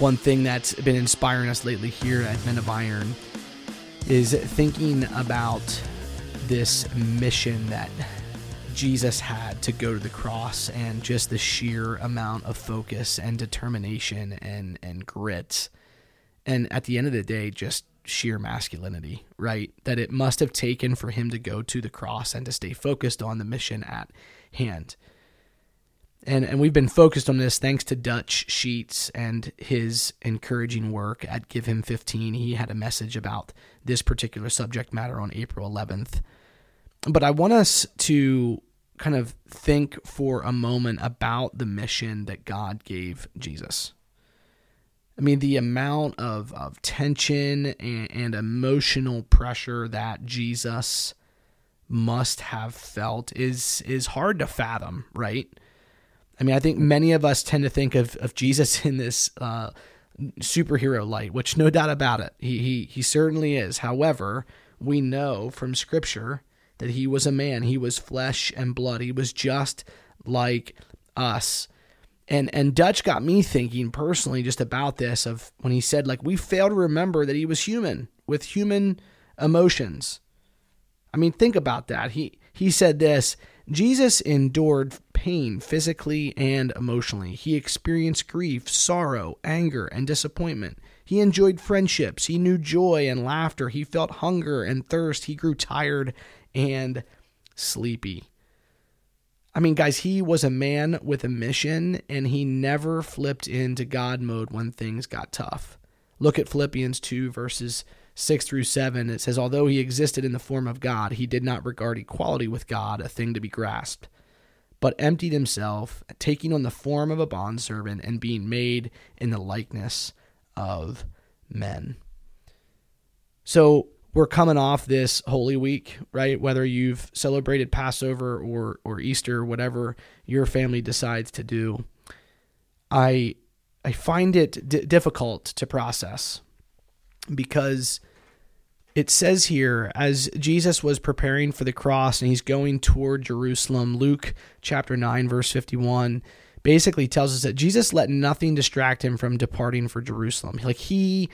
one thing that's been inspiring us lately here at Men of Iron is thinking about this mission that Jesus had to go to the cross and just the sheer amount of focus and determination and, and grit. And at the end of the day, just sheer masculinity, right? That it must have taken for him to go to the cross and to stay focused on the mission at hand. And, and we've been focused on this thanks to Dutch Sheets and his encouraging work at Give Him 15. He had a message about this particular subject matter on April 11th. But I want us to kind of think for a moment about the mission that God gave Jesus. I mean, the amount of, of tension and, and emotional pressure that Jesus must have felt is is hard to fathom, right? I mean, I think many of us tend to think of, of Jesus in this uh, superhero light, which no doubt about it, he, he he certainly is. However, we know from Scripture that he was a man. He was flesh and blood. He was just like us. And and Dutch got me thinking personally just about this of when he said like we fail to remember that he was human with human emotions. I mean, think about that. He he said this, Jesus endured pain physically and emotionally. He experienced grief, sorrow, anger, and disappointment. He enjoyed friendships. He knew joy and laughter. He felt hunger and thirst. He grew tired and sleepy. I mean, guys, he was a man with a mission and he never flipped into God mode when things got tough. Look at Philippians 2, verses 6 through 7. It says, Although he existed in the form of God, he did not regard equality with God a thing to be grasped, but emptied himself, taking on the form of a bondservant and being made in the likeness of men. So, we're coming off this Holy Week, right? Whether you've celebrated Passover or or Easter, whatever your family decides to do, I I find it d- difficult to process because it says here as Jesus was preparing for the cross and he's going toward Jerusalem, Luke chapter 9 verse 51 basically tells us that Jesus let nothing distract him from departing for Jerusalem. Like he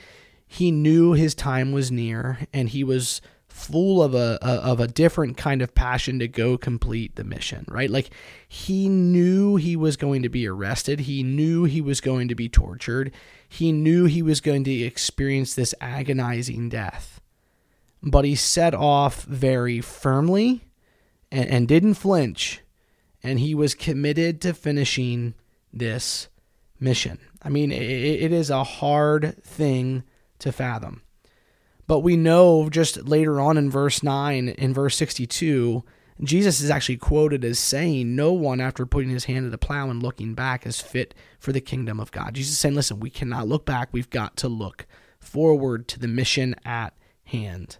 he knew his time was near and he was full of a, of a different kind of passion to go complete the mission right? Like he knew he was going to be arrested. He knew he was going to be tortured. He knew he was going to experience this agonizing death but he set off very firmly and, and didn't flinch and he was committed to finishing this mission i mean it, it is a hard thing to fathom. But we know just later on in verse 9, in verse 62, Jesus is actually quoted as saying, No one, after putting his hand to the plow and looking back, is fit for the kingdom of God. Jesus is saying, Listen, we cannot look back. We've got to look forward to the mission at hand.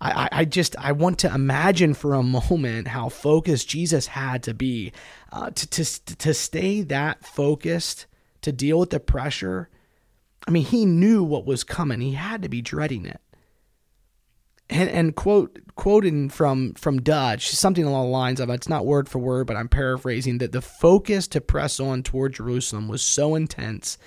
I, I just I want to imagine for a moment how focused Jesus had to be uh, to, to to stay that focused to deal with the pressure I mean, he knew what was coming. He had to be dreading it. And, and quote quoting from from Dutch, something along the lines of it's not word for word, but I'm paraphrasing that the focus to press on toward Jerusalem was so intense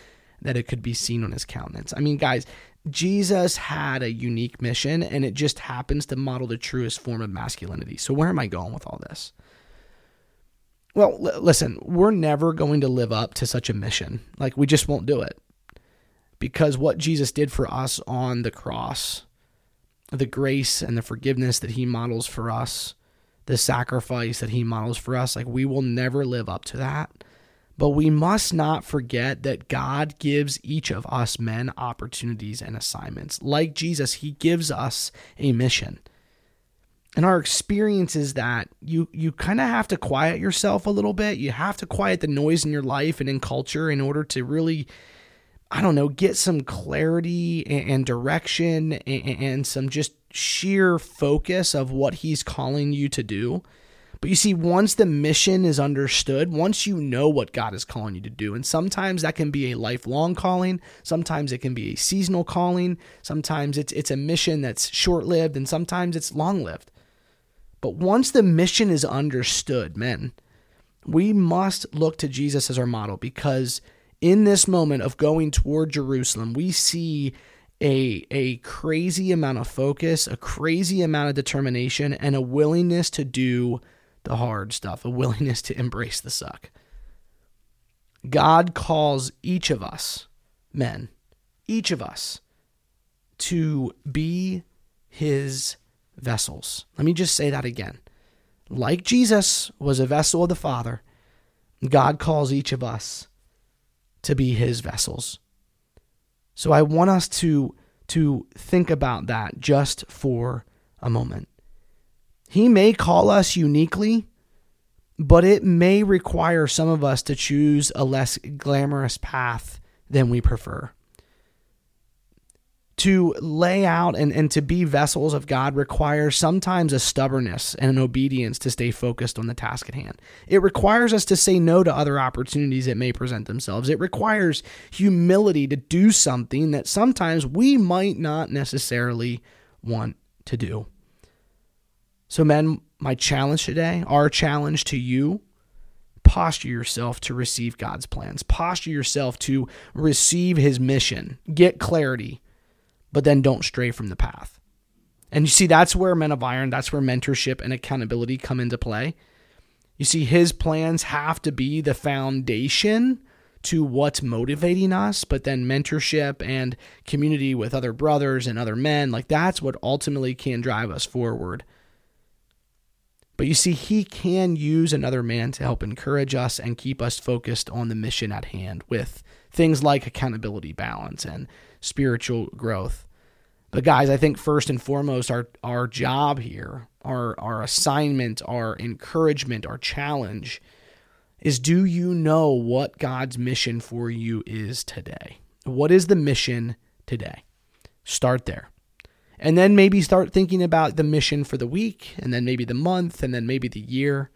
that it could be seen on his countenance. I mean, guys, Jesus had a unique mission, and it just happens to model the truest form of masculinity. So, where am I going with all this? Well, l- listen, we're never going to live up to such a mission. Like, we just won't do it because what Jesus did for us on the cross, the grace and the forgiveness that he models for us, the sacrifice that he models for us, like we will never live up to that. But we must not forget that God gives each of us men opportunities and assignments. Like Jesus, he gives us a mission. And our experience is that you you kind of have to quiet yourself a little bit. You have to quiet the noise in your life and in culture in order to really I don't know, get some clarity and, direction and, some just sheer focus of what he's calling you to do. But you see, once the mission is understood, once you know what God is calling you to do, and sometimes that can be a lifelong calling, sometimes it can be a seasonal calling, sometimes it's it's a mission that's short-lived, and sometimes it's long-lived. But once the mission is understood, men, we must look to Jesus as our model because in this moment of going toward Jerusalem, we see a, a crazy amount of focus, a crazy amount of determination, and a willingness to do the hard stuff, a willingness to embrace the suck. God calls each of us, men, each of us, to be his vessels. Let me just say that again. Like Jesus was a vessel of the Father, God calls each of us to be his vessels. So I want us to to think about that just for a moment. He may call us uniquely, but it may require some of us to choose a less glamorous path than we prefer to lay out and, and to be vessels of God requires sometimes a stubbornness and an obedience to stay focused on the task at hand. It requires us to say no to other opportunities that may present themselves. It requires humility to do something that sometimes we might not necessarily want to do. So, men, my challenge today, our challenge to you, posture yourself to receive God's plans, posture yourself to receive his mission, get clarity but then don't stray from the path. And you see, that's where Men of Iron, that's where mentorship and accountability come into play. You see, his plans have to be the foundation to what's motivating us, but then mentorship and community with other brothers and other men, like that's what ultimately can drive us forward. But you see, he can use another man to help encourage us and keep us focused on the mission at hand with things like accountability balance and spiritual growth. But guys, I think first and foremost, our our job here, our our assignment, our encouragement, our challenge is do you know what God's mission for you is today? What is the mission today? Start there. And then maybe start thinking about the mission for the week, and then maybe the month, and then maybe the year.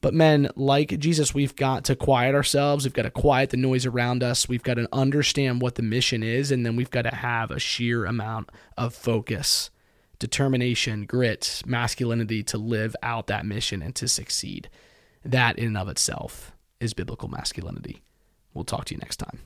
But men, like Jesus, we've got to quiet ourselves. We've got to quiet the noise around us. We've got to understand what the mission is. And then we've got to have a sheer amount of focus, determination, grit, masculinity to live out that mission and to succeed. That in and of itself is biblical masculinity. We'll talk to you next time.